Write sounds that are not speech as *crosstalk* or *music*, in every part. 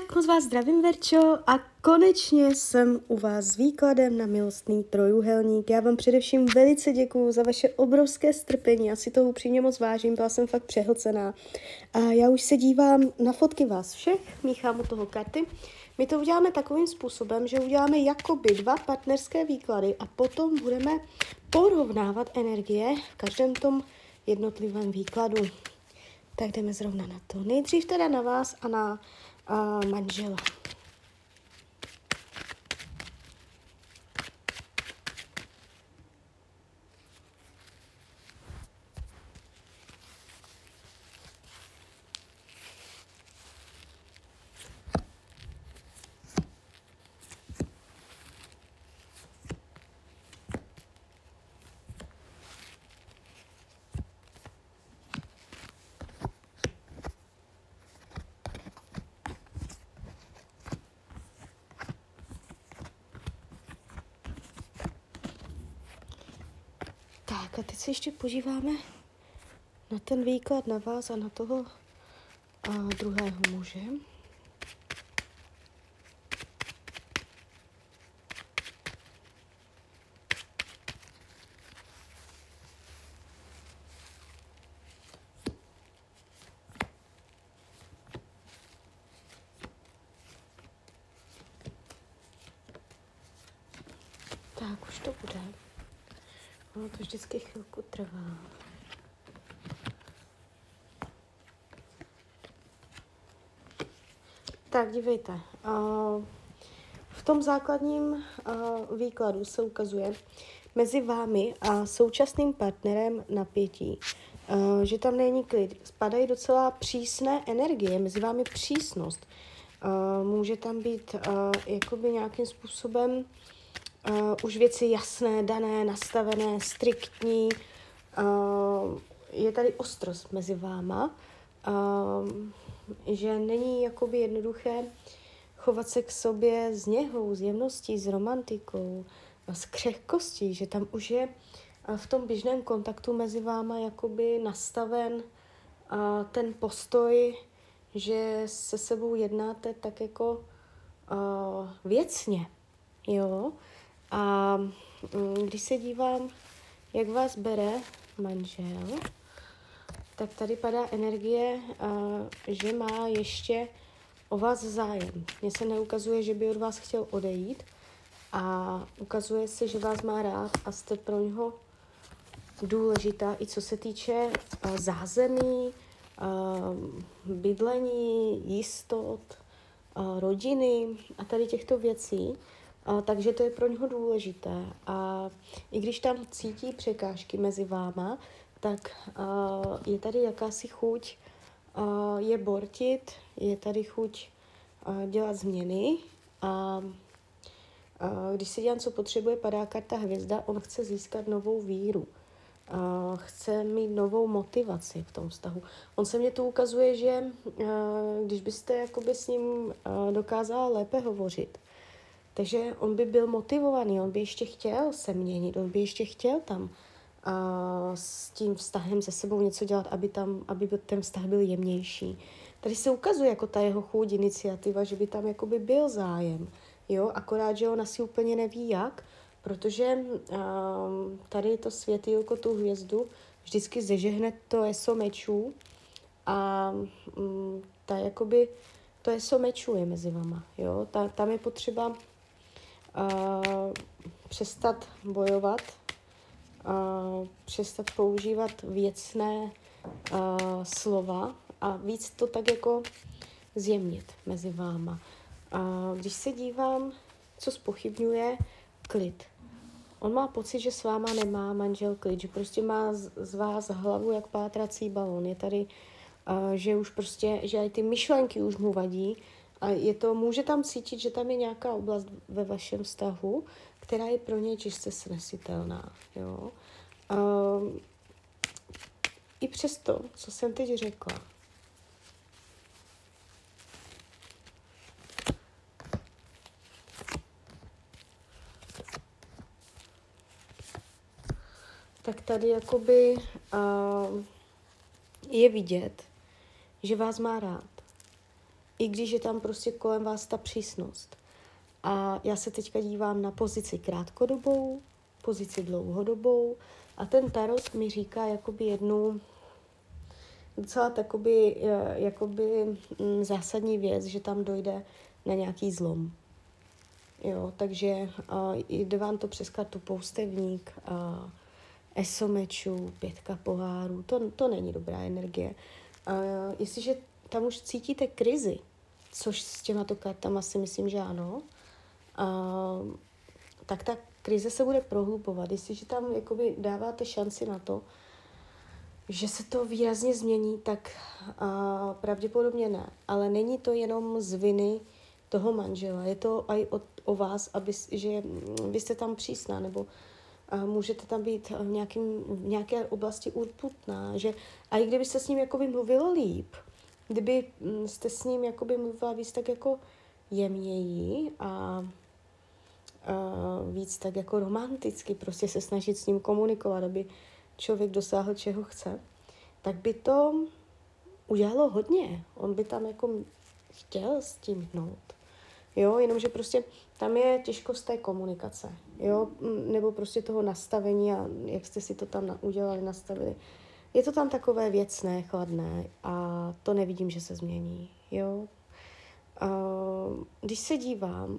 Tak moc vás zdravím, Verčo, a konečně jsem u vás s výkladem na milostný trojuhelník. Já vám především velice děkuju za vaše obrovské strpení, já si toho upřímně moc vážím, byla jsem fakt přehlcená. A já už se dívám na fotky vás všech, míchám u toho karty. My to uděláme takovým způsobem, že uděláme jakoby dva partnerské výklady a potom budeme porovnávat energie v každém tom jednotlivém výkladu. Tak jdeme zrovna na to. Nejdřív teda na vás a na manžela. Tak a teď se ještě podíváme na ten výklad na vás a na toho a druhého muže. Tak, už to bude. Ono to vždycky chvilku trvá. Tak, dívejte. V tom základním výkladu se ukazuje mezi vámi a současným partnerem napětí, že tam není klid. Spadají docela přísné energie, mezi vámi přísnost. Může tam být jakoby nějakým způsobem uh, už věci jasné, dané, nastavené, striktní. Uh, je tady ostrost mezi váma, uh, že není jakoby jednoduché chovat se k sobě s něhou, s jemností, s romantikou, s křehkostí, že tam už je v tom běžném kontaktu mezi váma jakoby nastaven uh, ten postoj, že se sebou jednáte tak jako uh, věcně, jo, a mm, když se dívám, jak vás bere manžel, tak tady padá energie, že má ještě o vás zájem. Mně se neukazuje, že by od vás chtěl odejít a ukazuje se, že vás má rád a jste pro něho důležitá i co se týče zázemí, bydlení, jistot, rodiny a tady těchto věcí. A, takže to je pro něho důležité. A i když tam cítí překážky mezi váma, tak a, je tady jakási chuť a, je bortit, je tady chuť a, dělat změny a, když si dělám, co potřebuje, padá karta hvězda, on chce získat novou víru. Chce mít novou motivaci v tom vztahu. On se mě tu ukazuje, že když byste jakoby s ním dokázala lépe hovořit, takže on by byl motivovaný, on by ještě chtěl se měnit, on by ještě chtěl tam a s tím vztahem se sebou něco dělat, aby, tam, aby ten vztah byl jemnější. Tady se ukazuje jako ta jeho chuť, iniciativa, že by tam jakoby byl zájem, jo, akorát, že on asi úplně neví jak, protože um, tady to světýlko, tu hvězdu, vždycky zežehne to eso mečů a um, ta jakoby, to eso mečů je mezi vama, jo, ta, tam je potřeba přestat bojovat, uh, přestat používat věcné uh, slova a víc to tak jako zjemnit mezi váma. Uh, když se dívám, co spochybňuje, klid. On má pocit, že s váma nemá manžel klid, že prostě má z, z vás hlavu jak pátrací balon. Je tady, že už prostě, že i ty myšlenky už mu vadí, a je to, může tam cítit, že tam je nějaká oblast ve vašem vztahu, která je pro něj čistě snesitelná. Jo? Um, I přesto, co jsem teď řekla, tak tady jakoby uh, je vidět, že vás má rád i když je tam prostě kolem vás ta přísnost. A já se teďka dívám na pozici krátkodobou, pozici dlouhodobou a ten tarot mi říká jakoby jednu docela takoby, eh, jakoby mm, zásadní věc, že tam dojde na nějaký zlom. Jo, takže uh, jde vám to přes kartu poustevník, uh, esomečů, pětka pohárů, to, to není dobrá energie. Uh, jestliže tam už cítíte krizi, což s těma to kartama si myslím, že ano, uh, tak ta krize se bude prohlubovat. Jestliže tam jakoby dáváte šanci na to, že se to výrazně změní, tak uh, pravděpodobně ne. Ale není to jenom z viny toho manžela. Je to i o, o vás, aby, že vy jste tam přísná, nebo uh, můžete tam být v, nějakým, v nějaké oblasti urputná. Že, a i kdybyste s ním jakoby mluvila líp, kdyby mm, jste s ním jakoby mluvila víc tak jako jemněji a uh, víc tak jako romanticky, prostě se snažit s ním komunikovat, aby člověk dosáhl, čeho chce, tak by to udělalo hodně. On by tam jako chtěl s tím hnout. Jo, jenomže prostě tam je těžkost té komunikace, jo, nebo prostě toho nastavení a jak jste si to tam udělali, nastavili. Je to tam takové věcné, chladné a to nevidím, že se změní, jo. Když se dívám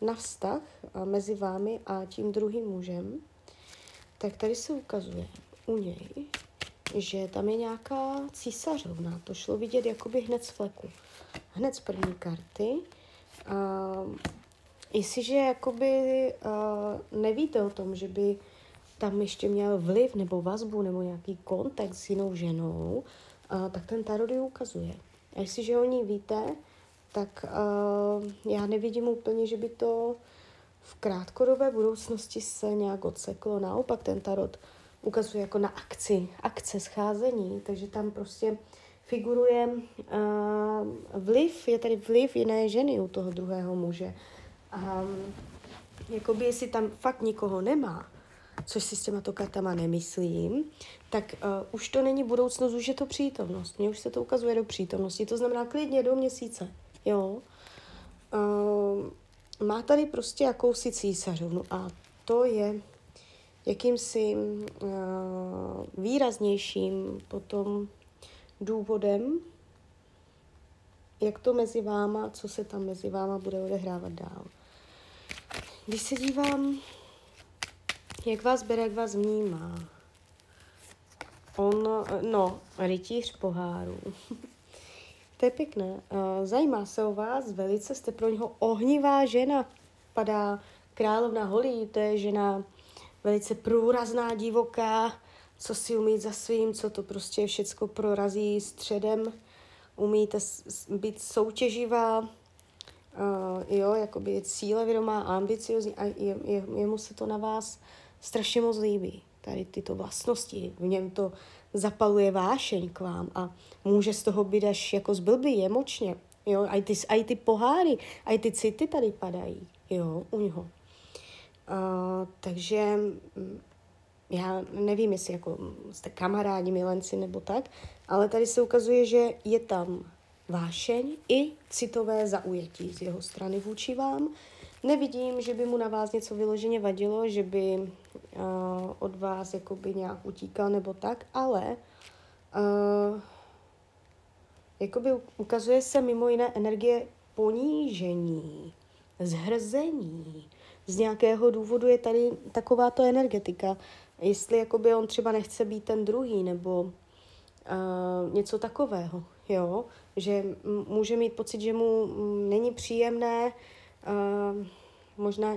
na vztah mezi vámi a tím druhým mužem, tak tady se ukazuje u něj, že tam je nějaká císařovna. To šlo vidět jakoby hned z fleku. Hned z první karty. Uh, jestliže jakoby nevíte o tom, že by tam ještě měl vliv nebo vazbu nebo nějaký kontakt s jinou ženou, uh, tak ten tarot ukazuje. A jestliže o ní víte, tak uh, já nevidím úplně, že by to v krátkodobé budoucnosti se nějak odseklo. Naopak ten tarot ukazuje jako na akci, akce scházení, takže tam prostě figuruje uh, vliv, je tady vliv jiné ženy u toho druhého muže. Um, jakoby jestli tam fakt nikoho nemá, což si s těma to kartama nemyslím, tak uh, už to není budoucnost, už je to přítomnost. Mně už se to ukazuje do přítomnosti, to znamená klidně do měsíce. Jo. Uh, má tady prostě jakousi císařovnu a to je jakýmsi uh, výraznějším potom důvodem, jak to mezi váma, co se tam mezi váma bude odehrávat dál. Když se dívám, jak vás bere, jak vás vnímá, on, no, rytíř poháru. *laughs* to je pěkné. Zajímá se o vás velice, jste pro něho ohnivá žena. Padá královna holí, to je žena velice průrazná, divoká, co si umí za svým, co to prostě všecko prorazí středem, umíte být soutěživá, uh, jo, jakoby cílevědomá, ambiciozní a je, je, jemu se to na vás strašně moc líbí. Tady tyto vlastnosti, v něm to zapaluje vášeň k vám a může z toho být až jako zblbý emočně. Jo, a ty, a ty poháry, a ty city tady padají, jo, u něho. Uh, takže mm, já nevím, jestli jako jste kamarádi, milenci nebo tak, ale tady se ukazuje, že je tam vášeň i citové zaujetí z jeho strany vůči vám. Nevidím, že by mu na vás něco vyloženě vadilo, že by uh, od vás jakoby nějak utíkal nebo tak, ale uh, jakoby ukazuje se mimo jiné energie ponížení, zhrzení. Z nějakého důvodu je tady takováto energetika. Jestli jakoby on třeba nechce být ten druhý, nebo uh, něco takového, jo, že může mít pocit, že mu není příjemné, uh, možná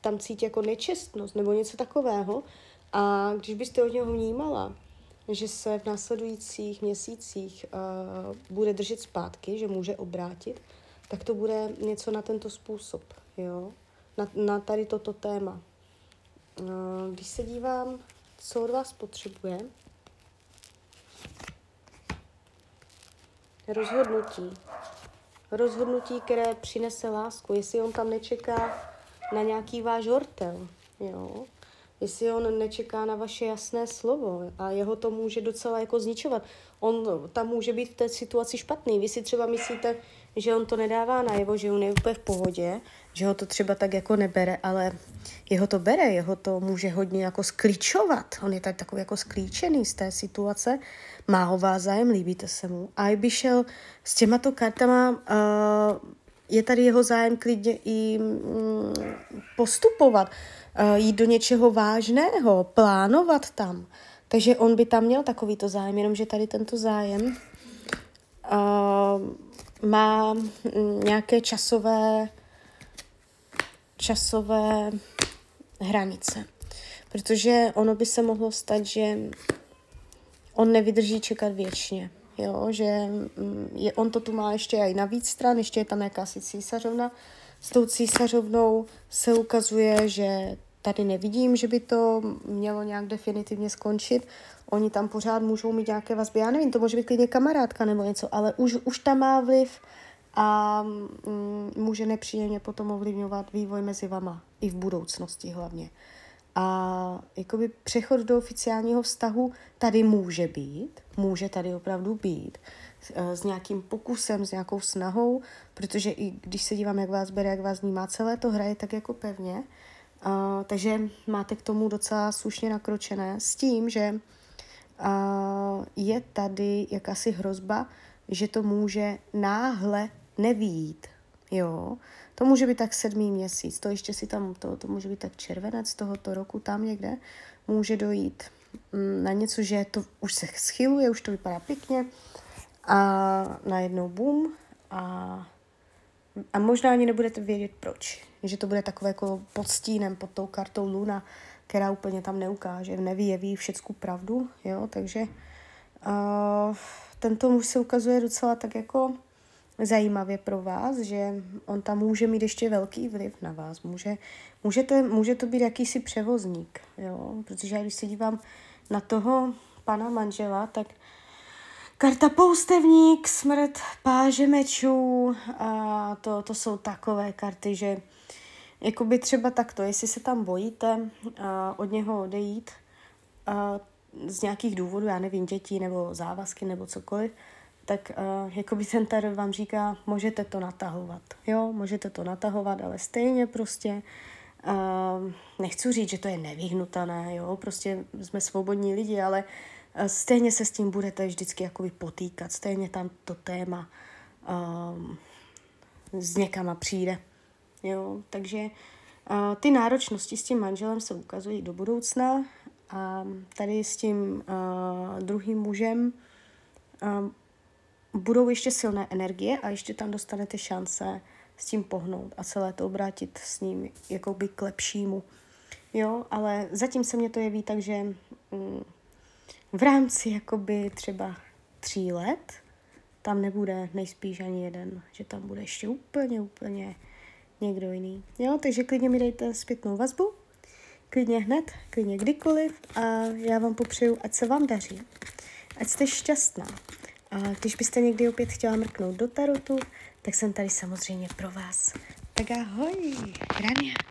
tam cítí jako nečestnost nebo něco takového. A když byste od něho vnímala, že se v následujících měsících uh, bude držet zpátky, že může obrátit, tak to bude něco na tento způsob, jo, na, na tady toto téma. Uh, když se dívám, co od vás potřebuje, rozhodnutí. Rozhodnutí, které přinese lásku. Jestli on tam nečeká na nějaký váš hortel, jo. Jestli on nečeká na vaše jasné slovo a jeho to může docela jako zničovat. On tam může být v té situaci špatný. Vy si třeba myslíte, že on to nedává najevo, že on je úplně v pohodě, že ho to třeba tak jako nebere, ale jeho to bere, jeho to může hodně jako sklíčovat. On je tak takový jako sklíčený z té situace, má ho vás zájem, líbíte se mu. A by šel s těmato kartama, uh, je tady jeho zájem klidně i mm, postupovat, uh, jít do něčeho vážného, plánovat tam. Takže on by tam měl takovýto zájem, jenomže tady tento zájem uh, má mm, nějaké časové časové hranice. Protože ono by se mohlo stát, že on nevydrží čekat věčně. Jo, že mm, je, on to tu má ještě i na víc stran, ještě je tam jakási císařovna. S tou císařovnou se ukazuje, že tady nevidím, že by to mělo nějak definitivně skončit. Oni tam pořád můžou mít nějaké vazby, já nevím, to může být klidně kamarádka nebo něco, ale už, už tam má vliv a mm, může nepříjemně potom ovlivňovat vývoj mezi vama i v budoucnosti hlavně. A jakoby přechod do oficiálního vztahu tady může být, může tady opravdu být, eh, s nějakým pokusem, s nějakou snahou, protože i když se dívám, jak vás bere, jak vás vnímá, celé to hraje tak jako pevně, uh, takže máte k tomu docela slušně nakročené s tím, že je tady jakási hrozba, že to může náhle nevít, jo. To může být tak sedmý měsíc, to ještě si tam, to, to může být tak červenec tohoto roku, tam někde může dojít mm, na něco, že to už se schyluje, už to vypadá pěkně a najednou bum a, a možná ani nebudete vědět proč, že to bude takové jako pod stínem, pod tou kartou Luna, která úplně tam neukáže, nevyjeví všecku pravdu, jo, takže uh, tento muž se ukazuje docela tak jako zajímavě pro vás, že on tam může mít ještě velký vliv na vás. Může, můžete, může to být jakýsi převozník, jo? protože já když se dívám na toho pana manžela, tak karta poustevník, smrt, páže mečů, a to, to jsou takové karty, že jakoby třeba takto, jestli se tam bojíte a od něho odejít a z nějakých důvodů, já nevím, dětí nebo závazky nebo cokoliv, tak uh, jakoby ten tarot vám říká, můžete to natahovat, jo, můžete to natahovat, ale stejně prostě uh, nechci říct, že to je nevyhnutelné, jo, prostě jsme svobodní lidi, ale uh, stejně se s tím budete vždycky jakoby potýkat, stejně tam to téma uh, s někama přijde, jo, takže uh, ty náročnosti s tím manželem se ukazují do budoucna a tady s tím uh, druhým mužem um, budou ještě silné energie a ještě tam dostanete šance s tím pohnout a celé to obrátit s ním jakoby k lepšímu. Jo, ale zatím se mě to jeví tak, že mm, v rámci jakoby třeba tří let tam nebude nejspíš ani jeden, že tam bude ještě úplně, úplně někdo jiný. Jo, takže klidně mi dejte zpětnou vazbu, klidně hned, klidně kdykoliv a já vám popřeju, ať se vám daří, ať jste šťastná, a když byste někdy opět chtěla mrknout do tarotu, tak jsem tady samozřejmě pro vás. Tak ahoj, Rania.